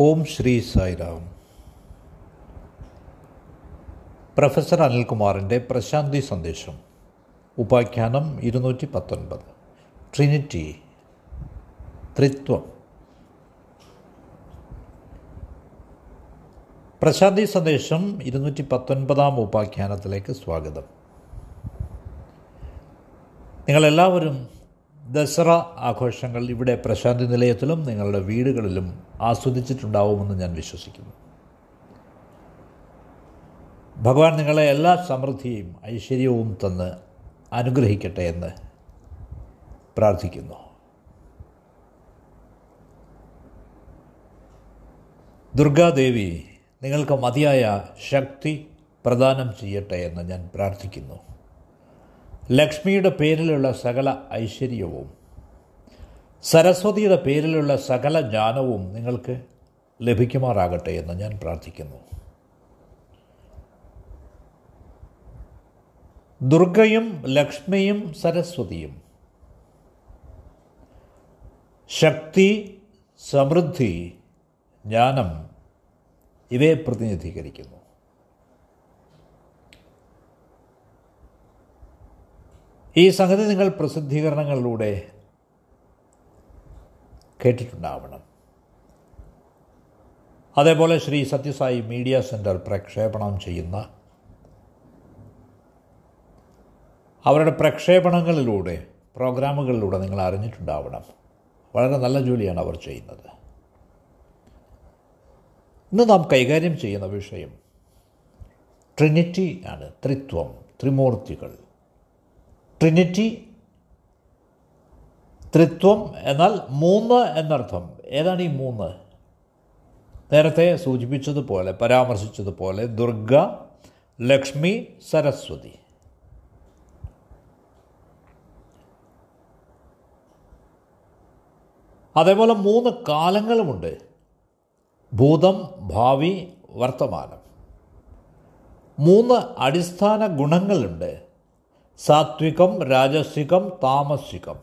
ഓം Shri Sairam. Professor അനിൽകുമാറിന്റെ പ്രശാന്തി സന്ദേശം. ഉപാഖ്യാനം ഇരുന്നൂറ്റി പത്തൊൻപത് ട്രിനിറ്റി ത്രിത്വം. പ്രശാന്തി സന്ദേശം ഇരുന്നൂറ്റി പത്തൊൻപതാം ഉപാഖ്യാനത്തിലേക്ക് സ്വാഗതം. നിങ്ങളെല്ലാവരും ദസറ ആഘോഷങ്ങൾ ഇവിടെ പ്രശാന്തി നിലയത്തിലും നിങ്ങളുടെ വീടുകളിലും ആസ്വദിച്ചിട്ടുണ്ടാവുമെന്ന് ഞാൻ വിശ്വസിക്കുന്നു. ഭഗവാൻ നിങ്ങളെ എല്ലാ സമൃദ്ധിയും ഐശ്വര്യവും തന്ന് അനുഗ്രഹിക്കട്ടെ എന്ന് പ്രാർത്ഥിക്കുന്നു. ദുർഗാദേവി നിങ്ങൾക്ക് മതിയായ ശക്തി പ്രദാനം ചെയ്യട്ടെ എന്ന് ഞാൻ പ്രാർത്ഥിക്കുന്നു. ലക്ഷ്മിയുടെ പേരിലുള്ള സകല ഐശ്വര്യവും സരസ്വതിയുടെ പേരിലുള്ള സകല ജ്ഞാനവും നിങ്ങൾക്ക് ലഭിക്കുമാറാകട്ടെ എന്ന് ഞാൻ പ്രാർത്ഥിക്കുന്നു. ദുർഗയും ലക്ഷ്മിയും സരസ്വതിയും ശക്തി സമൃദ്ധി ജ്ഞാനം ഇവയെ പ്രതിനിധീകരിക്കുന്നു. ഈ സംഗതി നിങ്ങൾ പ്രസിദ്ധീകരണങ്ങളിലൂടെ കേട്ടിട്ടുണ്ടാവണം. അതേപോലെ ശ്രീ സത്യസായി മീഡിയ സെന്റർ പ്രക്ഷേപണം ചെയ്യുന്ന അവരുടെ പ്രക്ഷേപണങ്ങളിലൂടെ പ്രോഗ്രാമുകളിലൂടെ നിങ്ങൾ അറിഞ്ഞിട്ടുണ്ടാവണം. വളരെ നല്ല ജോലിയാണ് അവർ ചെയ്യുന്നത്. ഇന്ന് നാം കൈകാര്യം ചെയ്യുന്ന വിഷയം ട്രിനിറ്റി ആണ് ത്രിത്വം ത്രിമൂർത്തികൾ. ട്രിനിറ്റി ത്രിത്വം എന്നാൽ മൂന്ന് എന്നർത്ഥം. ഏതാണ് ഈ മൂന്ന്? നേരത്തെ സൂചിപ്പിച്ചതുപോലെ പരാമർശിച്ചതുപോലെ ദുർഗ ലക്ഷ്മി സരസ്വതി. അതേപോലെ മൂന്ന് കാലങ്ങളുമുണ്ട്. ഭൂതം ഭാവി വർത്തമാനം. മൂന്ന് അടിസ്ഥാന ഗുണങ്ങളുണ്ട്. സാത്വികം രാജസികം താമസികം.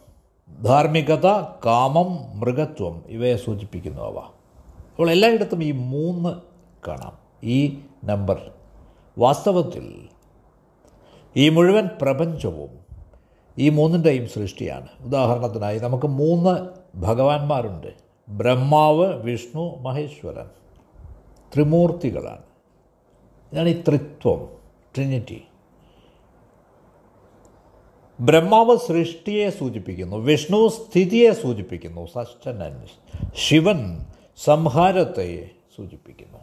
ധാർമ്മികത കാമം മൃഗത്വം ഇവയെ സൂചിപ്പിക്കുന്നു അവ അപ്പോൾ എല്ലായിടത്തും ഈ മൂന്ന് കാണാം. ഈ നമ്പർ. വാസ്തവത്തിൽ ഈ മുഴുവൻ പ്രപഞ്ചവും ഈ മൂന്നിന്റെയും സൃഷ്ടിയാണ്. ഉദാഹരണത്തിനായി നമുക്ക് മൂന്ന് ഭഗവാന്മാരുണ്ട്. ബ്രഹ്മാവ് വിഷ്ണു മഹേശ്വരൻ. ത്രിമൂർത്തികളാണ്. ഇതാണ് ഈ ത്രിത്വം ട്രിനിറ്റി. ബ്രഹ്മാവ് സൃഷ്ടിയെ സൂചിപ്പിക്കുന്നു വിഷ്ണു സ്ഥിതിയെ സൂചിപ്പിക്കുന്നു സസ്റ്റനൻസ് ശിവൻ സംഹാരത്തെ സൂചിപ്പിക്കുന്നു.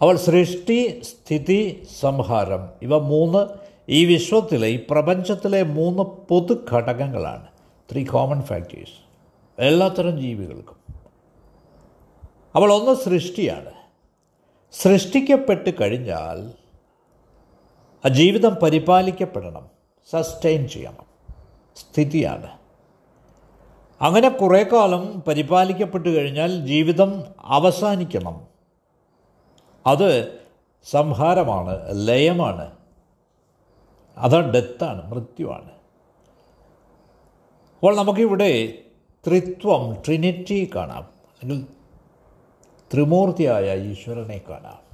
അവൾ സൃഷ്ടി സ്ഥിതി സംഹാരം ഇവ മൂന്ന് ഈ വിശ്വത്തിലെ ഈ പ്രപഞ്ചത്തിലെ മൂന്ന് പൊതു ഘടകങ്ങളാണ് ത്രീ കോമൺ ഫാക്ടേഴ്സ് എല്ലാത്തരം ജീവികൾക്കും. അവൾ ഒന്ന് സൃഷ്ടിയാണ്. സൃഷ്ടിക്കപ്പെട്ട് കഴിഞ്ഞാൽ ആ ജീവിതം പരിപാലിക്കപ്പെടണം. സസ്റ്റെയിൻ ചെയ്യണം. സ്ഥിതിയാണ്. അങ്ങനെ കുറേ കാലം പരിപാലിക്കപ്പെട്ട് കഴിഞ്ഞാൽ ജീവിതം അവസാനിക്കണം. അത് സംഹാരമാണ് ലയമാണ്. അത് ഡെത്താണ് മൃത്യുവാണ്. അപ്പോൾ നമുക്കിവിടെ ത്രിത്വം ട്രിനിറ്റി കാണാം. അല്ലെങ്കിൽ ത്രിമൂർത്തിയായ ഈശ്വരനെ കാണാം.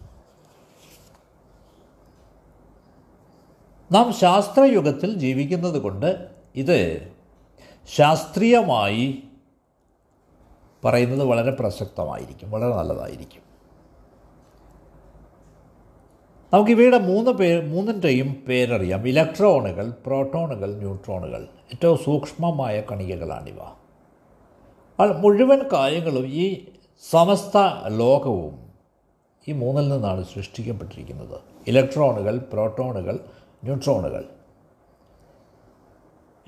നാം ശാസ്ത്രയുഗത്തിൽ ജീവിക്കുന്നത് കൊണ്ട് ഇത് ശാസ്ത്രീയമായി പറയുന്നത് വളരെ പ്രസക്തമായിരിക്കും വളരെ നല്ലതായിരിക്കും. നമുക്കിവയുടെ മൂന്ന് പേര് മൂന്നിന്റെയും പേരറിയാം. ഇലക്ട്രോണുകൾ പ്രോട്ടോണുകൾ ന്യൂട്രോണുകൾ. ഏറ്റവും സൂക്ഷ്മമായ കണികകളാണിവ. മുഴുവൻ കാര്യങ്ങളും ഈ സമസ്ത ലോകവും ഈ മൂന്നിൽ നിന്നാണ് സൃഷ്ടിക്കപ്പെട്ടിരിക്കുന്നത്. ഇലക്ട്രോണുകൾ പ്രോട്ടോണുകൾ ന്യൂട്രോണുകൾ.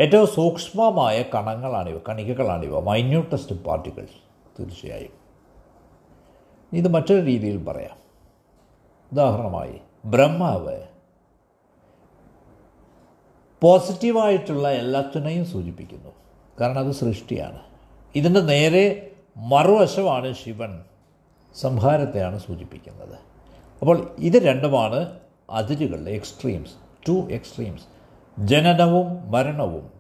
ഏറ്റവും സൂക്ഷ്മമായ കണങ്ങളാണിവ കണികകളാണിവ മൈന്യൂട്ടസ്റ്റ് പാർട്ടിക്കിൾസ് തീർച്ചയായും. ഇത് മറ്റൊരു രീതിയിൽ പറയാം. ഉദാഹരണമായി ബ്രഹ്മാവ് പോസിറ്റീവായിട്ടുള്ള എല്ലാത്തിനെയും സൂചിപ്പിക്കുന്നു. കാരണം അത് സൃഷ്ടിയാണ്. ഇതിന്റെ നേരെ മറുവശമാണ് ശിവൻ സംഹാരത്തെയാണ് സൂചിപ്പിക്കുന്നത്. അപ്പോൾ ഇത് രണ്ടുമാണ് അതിരുകളുടെ എക്സ്ട്രീംസ് ടു എക്സ്ട്രീംസ് ജനനവും മരണവും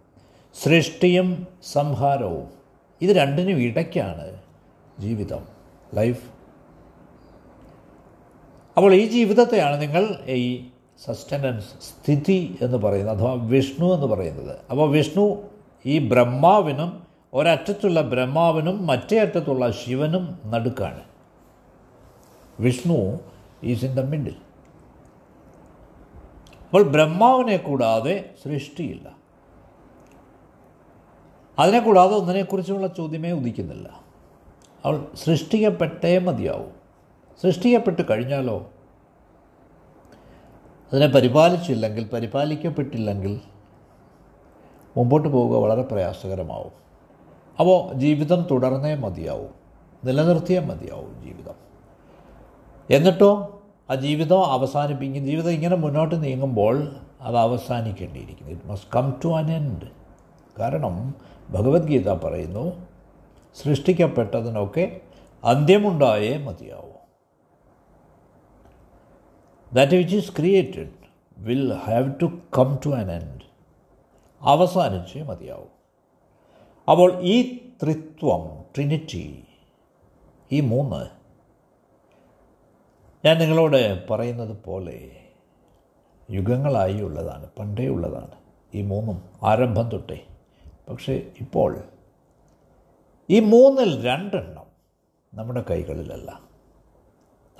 സൃഷ്ടിയും സംഹാരവും. ഇത് രണ്ടിനും ഇടയ്ക്കാണ് ജീവിതം ലൈഫ് അപ്പോൾ ഈ ജീവിതത്തെയാണ് നിങ്ങൾ ഈ സസ്റ്റനൻസ് സ്ഥിതി എന്ന് പറയുന്നത് അഥവാ വിഷ്ണു എന്ന് പറയുന്നത്. അപ്പോൾ വിഷ്ണു ഈ ബ്രഹ്മാവിനും ഒരറ്റത്തുള്ള ബ്രഹ്മാവിനും മറ്റേ അറ്റത്തുള്ള ശിവനും നടുക്കാണ്. Vishnu is in the middle അപ്പോൾ ബ്രഹ്മാവിനെ കൂടാതെ സൃഷ്ടിയില്ല. അതിനെ കൂടാതെ ഒന്നിനെക്കുറിച്ചുള്ള ചോദ്യമേ ഉദിക്കുന്നില്ല. അവൾ സൃഷ്ടിക്കപ്പെട്ടേ മതിയാവും. സൃഷ്ടിക്കപ്പെട്ട് കഴിഞ്ഞാലോ? അതിനെ പരിപാലിച്ചില്ലെങ്കിൽ പരിപാലിക്കപ്പെട്ടില്ലെങ്കിൽ മുമ്പോട്ട് പോവുക വളരെ പ്രയാസകരമാവും. അപ്പോൾ ജീവിതം തുടർന്നേ മതിയാവും. നിലനിർത്തിയേ മതിയാവും ജീവിതം. എന്നിട്ടോ? ആ ജീവിതം അവസാനിപ്പിക്കും. ജീവിതം ഇങ്ങനെ മുന്നോട്ട് നീങ്ങുമ്പോൾ അത് അവസാനിക്കേണ്ടിയിരിക്കുന്നു. It must come to an end കാരണം ഭഗവത്ഗീത പറയുന്നു സൃഷ്ടിക്കപ്പെട്ടതിനൊക്കെ അന്ത്യമുണ്ടായേ മതിയാവൂ. That which is created will have to come to an end അവസാനിച്ചേ മതിയാവും. അപ്പോൾ ഈ ത്രിത്വം ട്രിനിറ്റി ഈ മൂന്ന് ഞാൻ നിങ്ങളോട് പറയുന്നത് പോലെ യുഗങ്ങളായി ഉള്ളതാണ് പണ്ടേ ഉള്ളതാണ്. ഈ മൂന്നും ആരംഭം തൊട്ടേ. പക്ഷേ ഇപ്പോൾ ഈ മൂന്നിൽ രണ്ടെണ്ണം നമ്മുടെ കൈകളിലല്ല.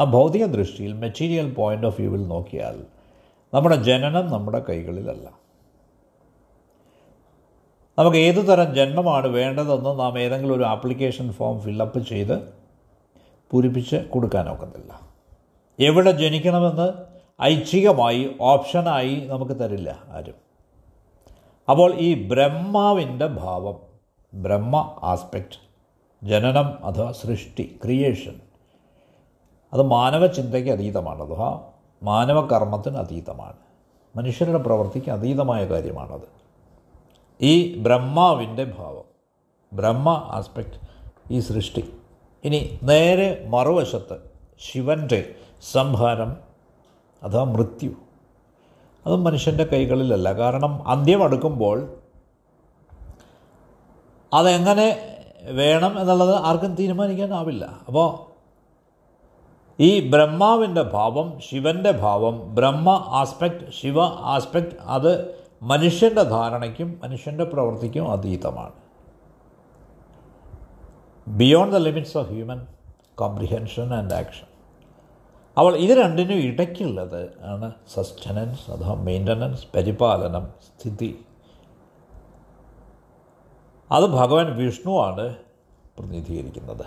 ആ ഭൗതിക ദൃഷ്ടിയിൽ മെറ്റീരിയൽ പോയിന്റ് ഓഫ് വ്യൂവിൽ നോക്കിയാൽ നമ്മുടെ ജനനം നമ്മുടെ കൈകളിലല്ല. നമുക്ക് ഏതു തരം ജന്മമാണ് വേണ്ടതെന്ന് നാം ഏതെങ്കിലും ഒരു ആപ്ലിക്കേഷൻ ഫോം ഫില്ലപ്പ് ചെയ്ത് പൂരിപ്പിച്ച് കൊടുക്കാനൊക്കത്തില്ല. എവിടെ ജനിക്കണമെന്ന് ഐച്ഛികമായി ഓപ്ഷനായി നമുക്ക് തരില്ല ആരും. അപ്പോൾ ഈ ബ്രഹ്മാവിന്റെ ഭാവം ബ്രഹ്മ ആസ്പെക്റ്റ് ജനനം അഥവാ സൃഷ്ടി ക്രിയേഷൻ അത് മാനവ ചിന്തയ്ക്ക് അതീതമാണ് അഥവാ മാനവകർമ്മത്തിന് അതീതമാണ്. മനുഷ്യരുടെ പ്രവൃത്തിക്ക് അതീതമായ കാര്യമാണത്. ഈ ബ്രഹ്മാവിന്റെ ഭാവം ബ്രഹ്മ ആസ്പെക്റ്റ് ഈ സൃഷ്ടി ഇനി നേരെ മറുവശത്ത് ശിവന്റെ സംഹാരം അഥവാ മൃത്യു. അതും മനുഷ്യന്റെ കൈകളിലല്ല. കാരണം അന്ത്യം അടുക്കുമ്പോൾ അതെങ്ങനെ വേണം എന്നുള്ളത് ആർക്കും തീരുമാനിക്കാനാവില്ല. അപ്പോൾ ഈ ബ്രഹ്മാവിന്റെ ഭാവം ശിവന്റെ ഭാവം ബ്രഹ്മ ആസ്പെക്റ്റ് ശിവ ആസ്പെക്റ്റ് അത് മനുഷ്യന്റെ ധാരണയ്ക്കും മനുഷ്യന്റെ പ്രവൃത്തിക്കും അതീതമാണ്. Beyond the limits of human comprehension and action അവൾ ഇത് രണ്ടിനും ഇടയ്ക്കുള്ളത് ആണ് സസ്റ്റനൻസ് അഥവാ മെയിന്റനൻസ് പരിപാലനം സ്ഥിതി. അത് ഭഗവാൻ വിഷ്ണുവാണ് പ്രതിനിധീകരിക്കുന്നത്.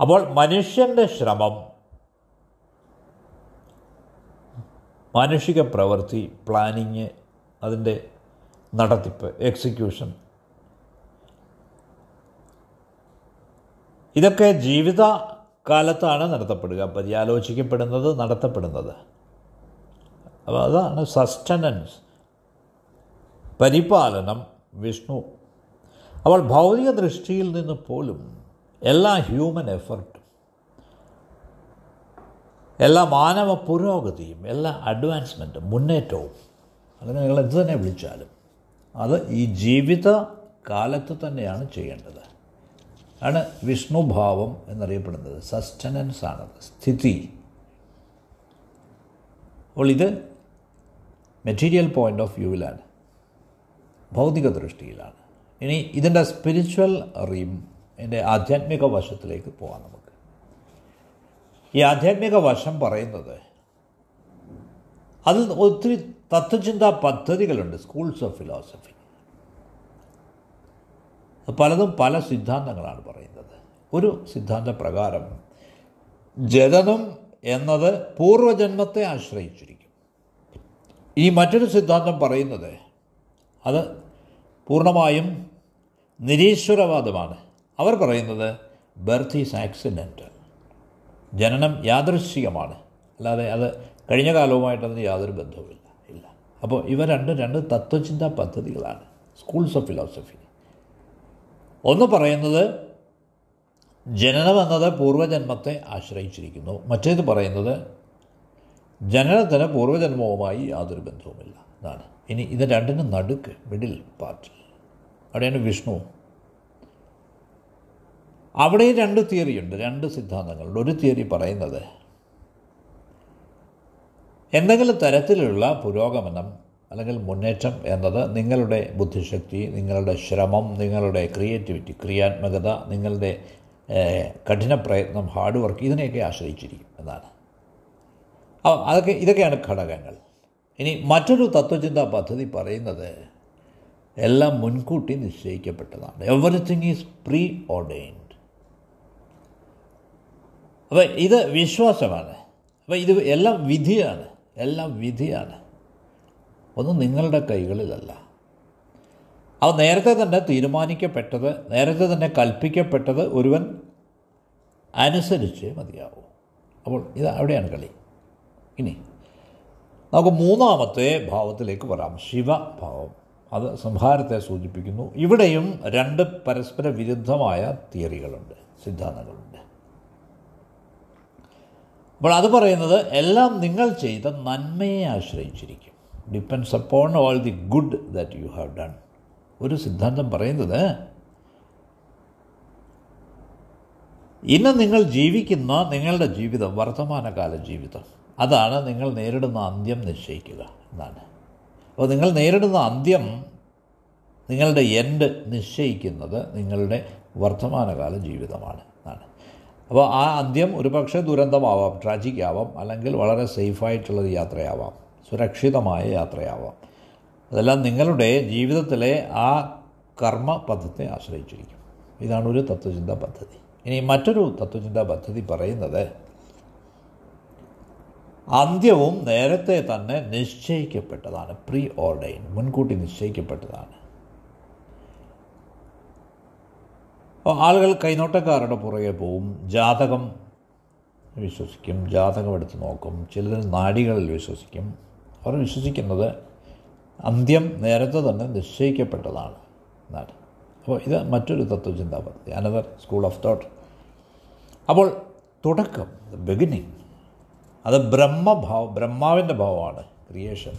അപ്പോൾ മനുഷ്യന്റെ ശ്രമം മാനുഷിക പ്രവൃത്തി പ്ലാനിങ് അതിന്റെ നടത്തിപ്പ് എക്സിക്യൂഷൻ. ഇതൊക്കെ ജീവിത കാലത്താണ് നടത്തപ്പെടുക. പര്യാലോചിക്കപ്പെടുന്നത് നടത്തപ്പെടുന്നത്. അപ്പോൾ അതാണ് സസ്റ്റനൻസ്. പരിപാലനം വിഷ്ണു. അവൾ ഭൗതിക ദൃഷ്ടിയിൽ നിന്ന് പോലും എല്ലാ ഹ്യൂമൻ എഫർട്ടും എല്ലാ മാനവ പുരോഗതിയും എല്ലാ അഡ്വാൻസ്മെന്റും മുന്നേറ്റവും അങ്ങനെ നിങ്ങൾ എന്ത് തന്നെ വിളിച്ചാലും അത് ഈ ജീവിത കാലത്ത് തന്നെയാണ് ചെയ്യേണ്ടത്. ആണ് വിഷ്ണുഭാവം എന്നറിയപ്പെടുന്നത്. സസ്റ്റനൻസ് ആണ്. സ്ഥിതി. അപ്പോൾ ഇത് മെറ്റീരിയൽ പോയിന്റ് ഓഫ് വ്യൂവിലാണ് ഭൗതിക ദൃഷ്ടിയിലാണ്. ഇനി ഇതിന്റെ സ്പിരിച്വൽ റീം എന്റെ ആധ്യാത്മിക വശത്തിലേക്ക് പോകാം നമുക്ക്. ഈ ആധ്യാത്മിക വശം പറയുന്നത് അതിൽ ഒത്തിരി തത്വചിന്താ പദ്ധതികളുണ്ട്. സ്കൂൾസ് ഓഫ് ഫിലോസഫി പലതും പല സിദ്ധാന്തങ്ങളാണ് പറയുന്നത്. ഒരു സിദ്ധാന്ത പ്രകാരം ജനനം എന്നത് പൂർവജന്മത്തെ ആശ്രയിച്ചിരിക്കും. ഈ മറ്റൊരു സിദ്ധാന്തം പറയുന്നത് അത് പൂർണമായും നിരീശ്വരവാദമാണ്. അവർ പറയുന്നത് ബർത്ത് ഈസ് ആക്സിഡന്റൽ ജനനം യാദൃശ്ചികമാണ്. അല്ലാതെ അത് കഴിഞ്ഞ കാലവുമായിട്ട് അതിന് യാതൊരു ബന്ധവുമില്ല. ഇല്ല. അപ്പോൾ ഇവ രണ്ട് രണ്ട് തത്വചിന്താ പദ്ധതികളാണ്. സ്കൂൾസ് ഓഫ് ഫിലോസഫി ഒന്ന് പറയുന്നത് ജനനം എന്നത് പൂർവജന്മത്തെ ആശ്രയിച്ചിരിക്കുന്നു. മറ്റേത് പറയുന്നത് ജനനത്തിന് പൂർവജന്മവുമായി യാതൊരു ബന്ധവുമില്ല. എന്നാണ് ഇനി ഇത് രണ്ടിനും നടുക്ക് മിഡിൽ പാർട്ടിൽ അവിടെയാണ് വിഷ്ണു. അവിടെ രണ്ട് തിയറിയുണ്ട് രണ്ട് സിദ്ധാന്തങ്ങളുണ്ട്. ഒരു തിയറി പറയുന്നത് എന്തെങ്കിലും തരത്തിലുള്ള പുരോഗമനം അല്ലെങ്കിൽ മുന്നേറ്റം എന്നത് നിങ്ങളുടെ ബുദ്ധിശക്തി നിങ്ങളുടെ ശ്രമം നിങ്ങളുടെ ക്രിയേറ്റിവിറ്റി ക്രിയാത്മകത നിങ്ങളുടെ കഠിന പ്രയത്നം ഹാർഡ് വർക്ക് ഇതിനെയൊക്കെ ആശ്രയിച്ചിരിക്കും എന്നാണ്. അപ്പം അതൊക്കെ ഇതൊക്കെയാണ് ഘടകങ്ങൾ. ഇനി മറ്റൊരു തത്വചിന്താ പദ്ധതി പറയുന്നത് എല്ലാം മുൻകൂട്ടി നിശ്ചയിക്കപ്പെട്ടതാണ്. എവറിത്തിങ് ഈസ് പ്രീ ഓർഡൈൻഡ് അപ്പോൾ ഇത് വിശ്വാസമാണ്. അപ്പോൾ ഇത് എല്ലാം വിധിയാണ്. എല്ലാം വിധിയാണ്. ഒന്നും നിങ്ങളുടെ കൈകളിലല്ല. അവ നേരത്തെ തന്നെ തീരുമാനിക്കപ്പെട്ടത് നേരത്തെ തന്നെ കൽപ്പിക്കപ്പെട്ടത് ഒരുവൻ അനുസരിച്ച് മതിയാവും. അപ്പോൾ ഇത് അവിടെയാണ് കളി. ഇനി നമുക്ക് മൂന്നാമത്തെ ഭാവത്തിലേക്ക് വരാം. ശിവഭാവം. അത് സംഹാരത്തെ സൂചിപ്പിക്കുന്നു. ഇവിടെയും രണ്ട് പരസ്പര വിരുദ്ധമായ തിയറികളുണ്ട് സിദ്ധാന്തങ്ങളുണ്ട്. അപ്പോൾ അത് പറയുന്നത് എല്ലാം നിങ്ങൾ ചെയ്ത നന്മയെ ആശ്രയിച്ചിരിക്കും. Depends upon all the good that you have done ഒരു സിദ്ധാന്തം പറയുന്നത് ഇന്ന് നിങ്ങൾ ജീവിക്കുന്ന നിങ്ങളുടെ ജീവിതം വർത്തമാനകാല ജീവിതം. അതാണ് നിങ്ങൾ നേരിടുന്ന അന്ത്യം നിശ്ചയിക്കുക എന്നാണ്. അപ്പോൾ നിങ്ങൾ നേരിടുന്ന അന്ത്യം നിങ്ങളുടെ എൻഡ് നിശ്ചയിക്കുന്നത് നിങ്ങളുടെ വർത്തമാനകാല ജീവിതമാണ് എന്നാണ്. അപ്പോൾ ആ അന്ത്യം ഒരുപക്ഷെ ദുരന്തമാവാം ട്രാജിക് ആവാം അല്ലെങ്കിൽ വളരെ സേഫായിട്ടുള്ളൊരു യാത്രയാവാം. സുരക്ഷിതമായ യാത്രയാവാം. അതെല്ലാം നിങ്ങളുടെ ജീവിതത്തിലെ ആ കർമ്മ പദത്തെ ആശ്രയിച്ചിരിക്കും. ഇതാണ് ഒരു തത്വചിന്താ പദ്ധതി. ഇനി മറ്റൊരു തത്വചിന്താ പദ്ധതി പറയുന്നത് അന്ത്യവും നേരത്തെ തന്നെ നിശ്ചയിക്കപ്പെട്ടതാണ് പ്രീ ഓർഡൈൻ മുൻകൂട്ടി നിശ്ചയിക്കപ്പെട്ടതാണ്. ആളുകൾ കൈനോട്ടക്കാരുടെ പുറകെ പോവും ജാതകം വിശ്വസിക്കും ജാതകം എടുത്ത് നോക്കും ചിലർ നാടികളിൽ വിശ്വസിക്കും. അവർ വിശ്വസിക്കുന്നത് അന്ത്യം നേരത്തെ തന്നെ നിശ്ചയിക്കപ്പെട്ടതാണ് എന്നാണ്. അപ്പോൾ ഇത് മറ്റൊരു തത്വചിന്താ പദ്ധതി അനദർ സ്കൂൾ ഓഫ് തോട്ട് അപ്പോൾ തുടക്കം ബിഗിനിങ് അത് ബ്രഹ്മഭാവം ബ്രഹ്മാവിന്റെ ഭാവമാണ് ക്രിയേഷൻ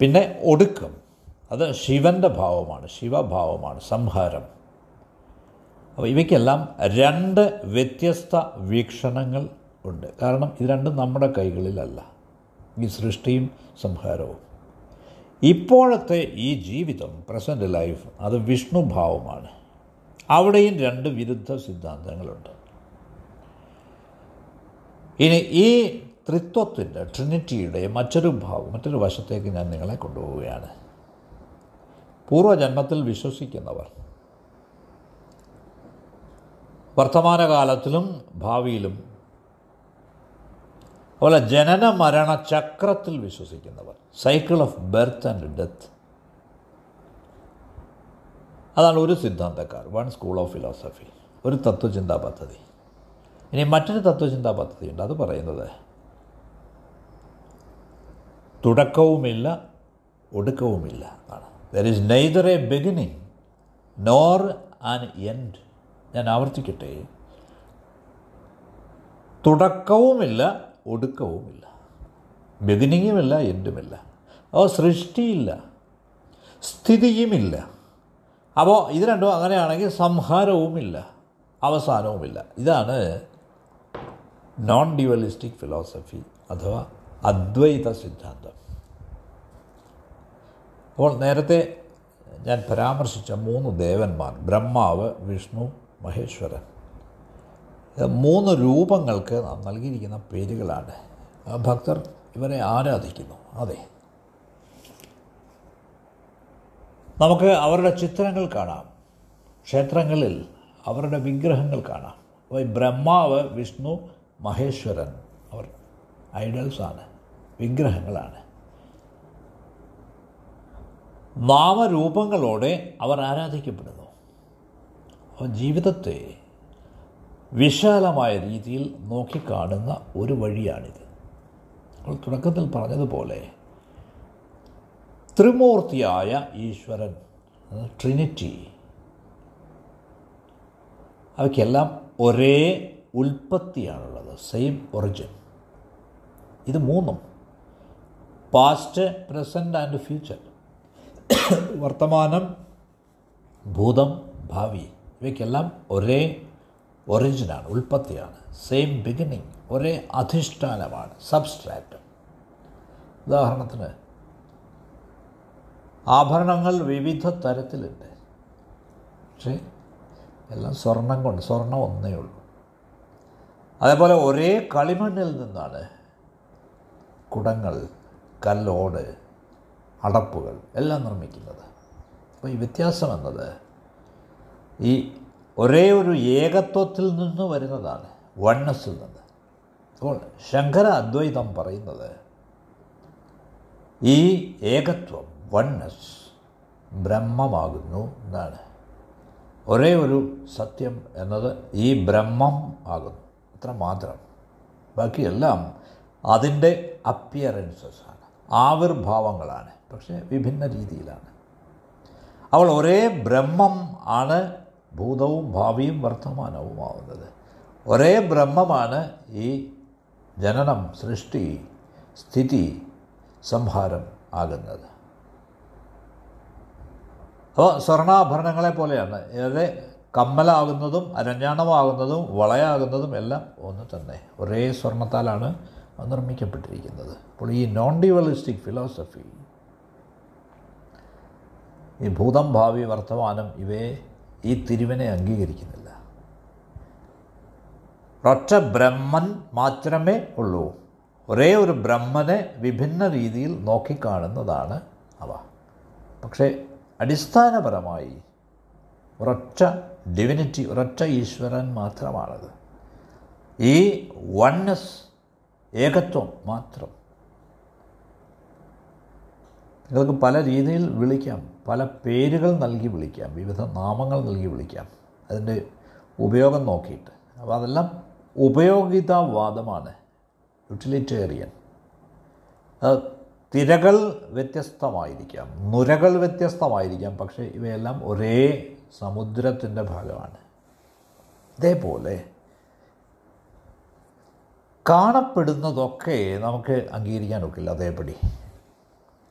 പിന്നെ ഒടുക്കം അത് ശിവന്റെ ഭാവമാണ് ശിവഭാവമാണ് സംഹാരം. അപ്പോൾ ഇവയ്ക്കെല്ലാം രണ്ട് വ്യത്യസ്ത വീക്ഷണങ്ങൾ ഉണ്ട്. കാരണം ഇത് രണ്ടും നമ്മുടെ കൈകളിലല്ല. സൃഷ്ടിയും സംഹാരവും. ഇപ്പോഴത്തെ ഈ ജീവിതം പ്രസന്റ് ലൈഫ് അത് വിഷ്ണുഭാവമാണ്. അവിടെയും രണ്ട് വിരുദ്ധ സിദ്ധാന്തങ്ങളുണ്ട്. ഇനി ഈ ത്രിത്വത്തിന്റെ ട്രിനിറ്റിയുടെ മറ്റൊരു ഭാവം മറ്റൊരു വശത്തേക്ക് ഞാൻ നിങ്ങളെ കൊണ്ടുപോവുകയാണ്. പൂർവജന്മത്തിൽ വിശ്വസിക്കുന്നവർ. വർത്തമാനകാലത്തിലും ഭാവിയിലും അതുപോലെ ജനന മരണ ചക്രത്തിൽ വിശ്വസിക്കുന്നവർ. Cycle of birth and death അതാണ് ഒരു സിദ്ധാന്തക്കാർ വൺ സ്കൂൾ ഓഫ് ഫിലോസഫി ഒരു തത്വചിന്താ പദ്ധതി. ഇനി മറ്റൊരു തത്വചിന്താ പദ്ധതിയുണ്ട് അത് പറയുന്നത് തുടക്കവുമില്ല ഒടുക്കവുമില്ല ആണ് there is neither a beginning nor an end ഞാൻ ആവർത്തിക്കട്ടെ. തുടക്കവുമില്ല ഒടുക്കവുമില്ല. ബിഗിനിങ്ങുമില്ല എന്തുമില്ല. അപ്പോൾ സൃഷ്ടിയില്ല. സ്ഥിതിയുമില്ല. അപ്പോൾ ഇത് രണ്ടും അങ്ങനെയാണെങ്കിൽ സംഹാരവുമില്ല അവസാനവുമില്ല. ഇതാണ് നോൺ ഡ്യുവലിസ്റ്റിക് ഫിലോസഫി അഥവാ അദ്വൈത സിദ്ധാന്തം. അപ്പോൾ നേരത്തെ ഞാൻ പരാമർശിച്ച മൂന്ന് ദേവന്മാർ ബ്രഹ്മാവ് വിഷ്ണു മഹേശ്വരൻ. മൂന്ന് രൂപങ്ങൾക്ക് നൽകിയിരിക്കുന്ന പേരുകളാണ്. ഭക്തർ ഇവരെ ആരാധിക്കുന്നു? അതെ. നമുക്ക് അവരുടെ ചിത്രങ്ങൾ കാണാം. ക്ഷേത്രങ്ങളിൽ അവരുടെ വിഗ്രഹങ്ങൾ കാണാം. അപ്പോൾ ബ്രഹ്മാവ് വിഷ്ണു മഹേശ്വരൻ അവർ ഐഡൽസാണ് വിഗ്രഹങ്ങളാണ്. നാമരൂപങ്ങളോടെ അവർ ആരാധിക്കപ്പെടുന്നു? അപ്പോൾ ജീവിതത്തെ വിശാലമായ രീതിയിൽ നോക്കിക്കാണുന്ന ഒരു വഴിയാണിത്. നമ്മൾ തുടക്കത്തിൽ പറഞ്ഞതുപോലെ ത്രിമൂർത്തിയായ ഈശ്വരൻ ട്രിനിറ്റി അവയ്ക്കെല്ലാം ഒരേ ഉൽപ്പത്തിയാണുള്ളത് സെയിം ഒറിജിൻ. ഇത് മൂന്നും പാസ്റ്റ് പ്രസന്റ് ആൻഡ് ഫ്യൂച്ചർ വർത്തമാനം ഭൂതം ഭാവി ഇവയ്ക്കെല്ലാം ഒരേ ഒറിജിനാണ് ഉൽപ്പത്തിയാണ്. സെയിം ബിഗിനിങ് ഒരേ അധിഷ്ഠാനമാണ് സബ്സ്ട്രാറ്റ് ഉദാഹരണത്തിന് ആഭരണങ്ങൾ വിവിധ തരത്തിലുണ്ട്. പക്ഷേ എല്ലാം സ്വർണം കൊണ്ട് സ്വർണം ഒന്നേ ഉള്ളൂ. അതേപോലെ ഒരേ കളിമണ്ണിൽ നിന്നാണ് കുടങ്ങൾ കല്ലോട് അടപ്പുകൾ എല്ലാം നിർമ്മിക്കുന്നത്. അപ്പോൾ ഈ വ്യത്യാസം എന്നത് ഈ ഒരേ ഒരു ഏകത്വത്തിൽ നിന്ന് വരുന്നതാണ് വണ്ണസിൽ നിന്ന്. അപ്പോൾ ശങ്കര അദ്വൈതം പറയുന്നത് ഈ ഏകത്വം വണ്ണസ് ബ്രഹ്മമാകുന്നു എന്നാണ്. ഒരേ ഒരു സത്യം എന്നത് ഈ ബ്രഹ്മം ആകുന്നു. അത്ര മാത്രം. ബാക്കിയെല്ലാം അതിന്റെ അപ്പിയറൻസസ് ആണ്. ആവിർഭാവങ്ങളാണ്. പക്ഷേ വിഭിന്ന രീതിയിലാണ്. അവൾ ഒരേ ബ്രഹ്മം ആണ് ഭൂതവും ഭാവിയും വർത്തമാനവുമാവുന്നത്. ഒരേ ബ്രഹ്മമാണ് ഈ ജനനം സൃഷ്ടി സ്ഥിതി സംഹാരം ആകുന്നത്. അപ്പോൾ സ്വർണാഭരണങ്ങളെ പോലെയാണ്. ഏത് കമ്മലാകുന്നതും അരഞ്ഞാണമാകുന്നതും വളയാകുന്നതും എല്ലാം ഒന്ന് തന്നെ. ഒരേ സ്വർണത്താലാണ് നിർമ്മിക്കപ്പെട്ടിരിക്കുന്നത്. അപ്പോൾ ഈ നോൺ ഡ്യുവലിസ്റ്റിക് ഫിലോസഫി ഈ ഭൂതം ഭാവി വർത്തമാനം ഇവയെ ഈ തിരുവിനെ അംഗീകരിക്കുന്നില്ല. ഒറ്റ ബ്രഹ്മൻ മാത്രമേ ഉള്ളൂ. ഒരേ ഒരു ബ്രഹ്മനെ വിഭിന്ന രീതിയിൽ നോക്കിക്കാണുന്നതാണ് അവ. പക്ഷേ അടിസ്ഥാനപരമായി ഒരൊറ്റ ഡിവിനിറ്റി ഒരൊറ്റ ഈശ്വരൻ മാത്രമാണത്. ഈ വണ്ണസ് ഏകത്വം മാത്രം. നിങ്ങൾക്ക് പല രീതിയിൽ വിളിക്കാം. പല പേരുകൾ നൽകി വിളിക്കാം. വിവിധ നാമങ്ങൾ നൽകി വിളിക്കാം. അതിന്റെ ഉപയോഗം നോക്കിയിട്ട്. അപ്പോൾ അതെല്ലാം ഉപയോഗിതാവാദമാണ്. യൂട്ടിലിറ്റേറിയൻ തിരകൾ വ്യത്യസ്തമായിരിക്കാം. നുരകൾ വ്യത്യസ്തമായിരിക്കാം. പക്ഷേ ഇവയെല്ലാം ഒരേ സമുദ്രത്തിന്റെ ഭാഗമാണ്. ഇതേപോലെ കാണപ്പെടുന്നതൊക്കെ നമുക്ക് അംഗീകരിക്കാൻ ഒക്കില്ല. അതേപടി.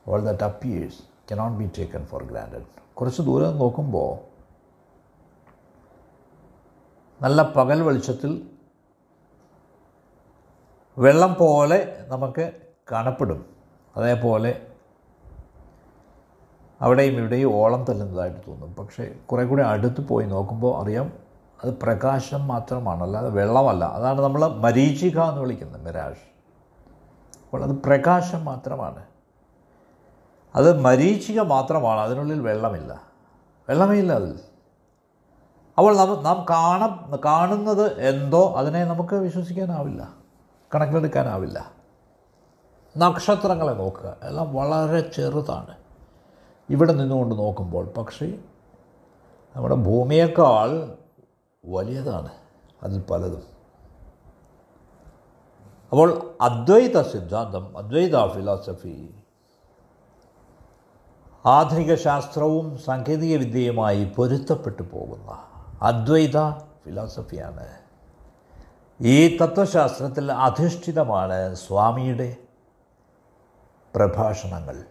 All that appears cannot be taken for granted കുറച്ച് ദൂരം നോക്കുമ്പോൾ നല്ല പകൽ വെളിച്ചത്തിൽ വെള്ളം പോലെ നമുക്ക് കാണപ്പെടും. അതേപോലെ അവിടെയും ഇവിടെയും ഓളം തല്ലുന്നതായിട്ട് തോന്നും. പക്ഷേ കുറേ കൂടി അടുത്ത് പോയി നോക്കുമ്പോൾ അറിയാം അത് പ്രകാശം മാത്രമാണ് അല്ലാതെ വെള്ളമല്ല. അതാണ് നമ്മൾ മരീചിക എന്ന് വിളിക്കുന്നത് മിരാഷ്. അപ്പോൾ അത് പ്രകാശം മാത്രമാണ്. അത് മരീചിക മാത്രമാണ്. അതിനുള്ളിൽ വെള്ളമില്ല. വെള്ളമേ ഇല്ല അതിൽ. അപ്പോൾ നാം കാണ കാണുന്നത് എന്തോ അതിനെ നമുക്ക് വിശ്വസിക്കാനാവില്ല. കണക്കിലെടുക്കാനാവില്ല. നക്ഷത്രങ്ങളെ നോക്കുക. എല്ലാം വളരെ ചെറുതാണ്. ഇവിടെ നിന്നുകൊണ്ട് നോക്കുമ്പോൾ പക്ഷേ നമ്മുടെ ഭൂമിയേക്കാൾ വലിയതാണ് അതിൽ പലതും. അപ്പോൾ അദ്വൈത സിദ്ധാന്തം അദ്വൈത ഫിലോസഫി ആധുനിക ശാസ്ത്രവും സാങ്കേതിക വിദ്യയുമായി പൊരുത്തപ്പെട്ടു പോകുന്ന അദ്വൈത ഫിലോസഫിയാണ്. ഈ തത്വശാസ്ത്രത്തിൽ അധിഷ്ഠിതമാണ് സ്വാമിയുടെ പ്രഭാഷണങ്ങൾ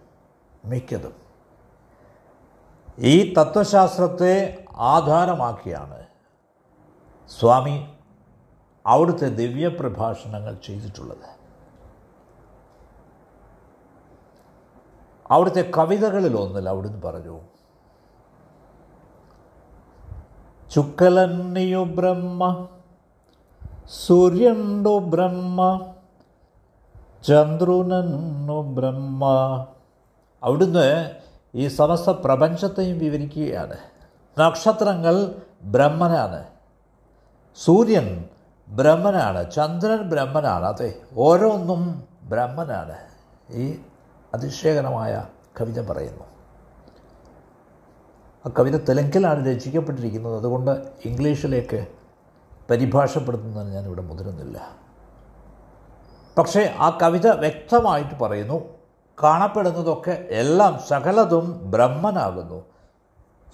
മിക്കതും. ഈ തത്വശാസ്ത്രത്തെ ആധാരമാക്കിയാണ് സ്വാമി അവിടുത്തെ ദിവ്യപ്രഭാഷണങ്ങൾ ചെയ്തിട്ടുള്ളത്. അവിടുത്തെ കവിതകളിൽ ഒന്നിൽ അവിടുന്ന് പറഞ്ഞു ചുക്കലന്നിയു ബ്രഹ്മ സൂര്യണ്ടു ബ്രഹ്മ ചന്ദ്രുനു ബ്രഹ്മ. അവിടുന്ന് ഈ സമസ്ത പ്രപഞ്ചത്തെയും വിവരിക്കുകയാണ്. നക്ഷത്രങ്ങൾ ബ്രഹ്മനാണ് സൂര്യൻ ബ്രഹ്മനാണ് ചന്ദ്രൻ ബ്രഹ്മനാണ് അതെ ഓരോന്നും ബ്രഹ്മനാണ് ഈ അതിശയകരമായ കവിത പറയുന്നു. ആ കവിത തെലുങ്കിലാണ് രചിക്കപ്പെട്ടിരിക്കുന്നത്. അതുകൊണ്ട് ഇംഗ്ലീഷിലേക്ക് പരിഭാഷപ്പെടുത്തുന്നതിന് ഞാനിവിടെ മുതിരുന്നില്ല. പക്ഷേ ആ കവിത വ്യക്തമായിട്ട് പറയുന്നു കാണപ്പെടുന്നതൊക്കെ എല്ലാം സകലതും ബ്രഹ്മനാകുന്നു.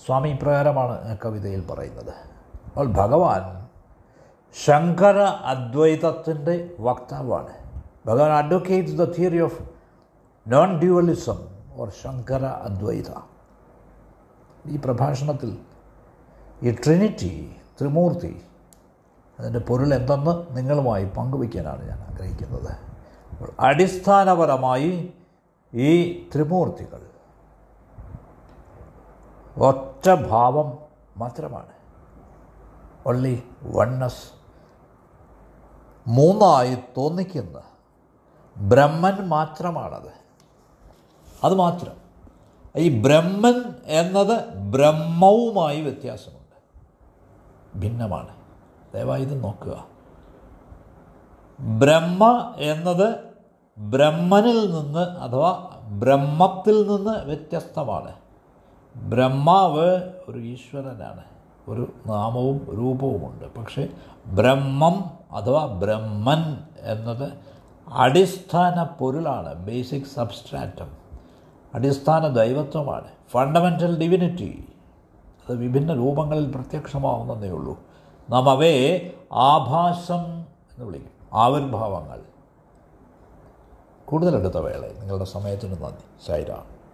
സ്വാമി ഇപ്രകാരമാണ് കവിതയിൽ പറയുന്നത്. അപ്പോൾ ഭഗവാൻ ശങ്കര അദ്വൈതത്തിന്റെ വക്താവാണ്. ഭഗവാൻ advocate the theory of non dualism or Shankara Advaita ഈ പ്രഭാഷണത്തിൽ ഈ ട്രിനിറ്റി ത്രിമൂർത്തി അതിന്റെ പൊരുൾ എന്തെന്ന് നിങ്ങളുമായി പങ്കുവയ്ക്കാനാണ് ഞാൻ ആഗ്രഹിക്കുന്നത്. അടിസ്ഥാനപരമായി ഈ ത്രിമൂർത്തികൾ ഒറ്റ ഭാവം മാത്രമാണ്. ഒള്ളി വണ്ണസ് മൂന്നായി തോന്നിക്കുന്ന ബ്രഹ്മൻ മാത്രമാണത്. അത് മാത്രം. ഈ ബ്രഹ്മൻ എന്നത് ബ്രഹ്മവുമായി വ്യത്യാസമുണ്ട്. ഭിന്നമാണ്. ദയവായി ഇത് നോക്കുക. ബ്രഹ്മ എന്നത് ബ്രഹ്മനിൽ നിന്ന് അഥവാ ബ്രഹ്മത്തിൽ നിന്ന് വ്യത്യസ്തമാണ്. ബ്രഹ്മാവ് ഒരു ഈശ്വരനാണ്. ഒരു നാമവും രൂപവുമുണ്ട്. പക്ഷേ ബ്രഹ്മം അഥവാ ബ്രഹ്മൻ എന്നത് അടിസ്ഥാന പൊരുളാണ്. Basic substratum. അടിസ്ഥാന ദൈവത്വമാണ്. ഫണ്ടമെന്റൽ ഡിവിനിറ്റി അത് വിഭിന്ന രൂപങ്ങളിൽ പ്രത്യക്ഷമാവുന്നതേ ഉള്ളൂ. നാം അവയെ ആഭാസം എന്ന് വിളിക്കും. ആവിർഭാവങ്ങൾ. കൂടുതലെടുത്ത വേള നിങ്ങളുടെ സമയത്തിന് നന്ദി. സൈറാം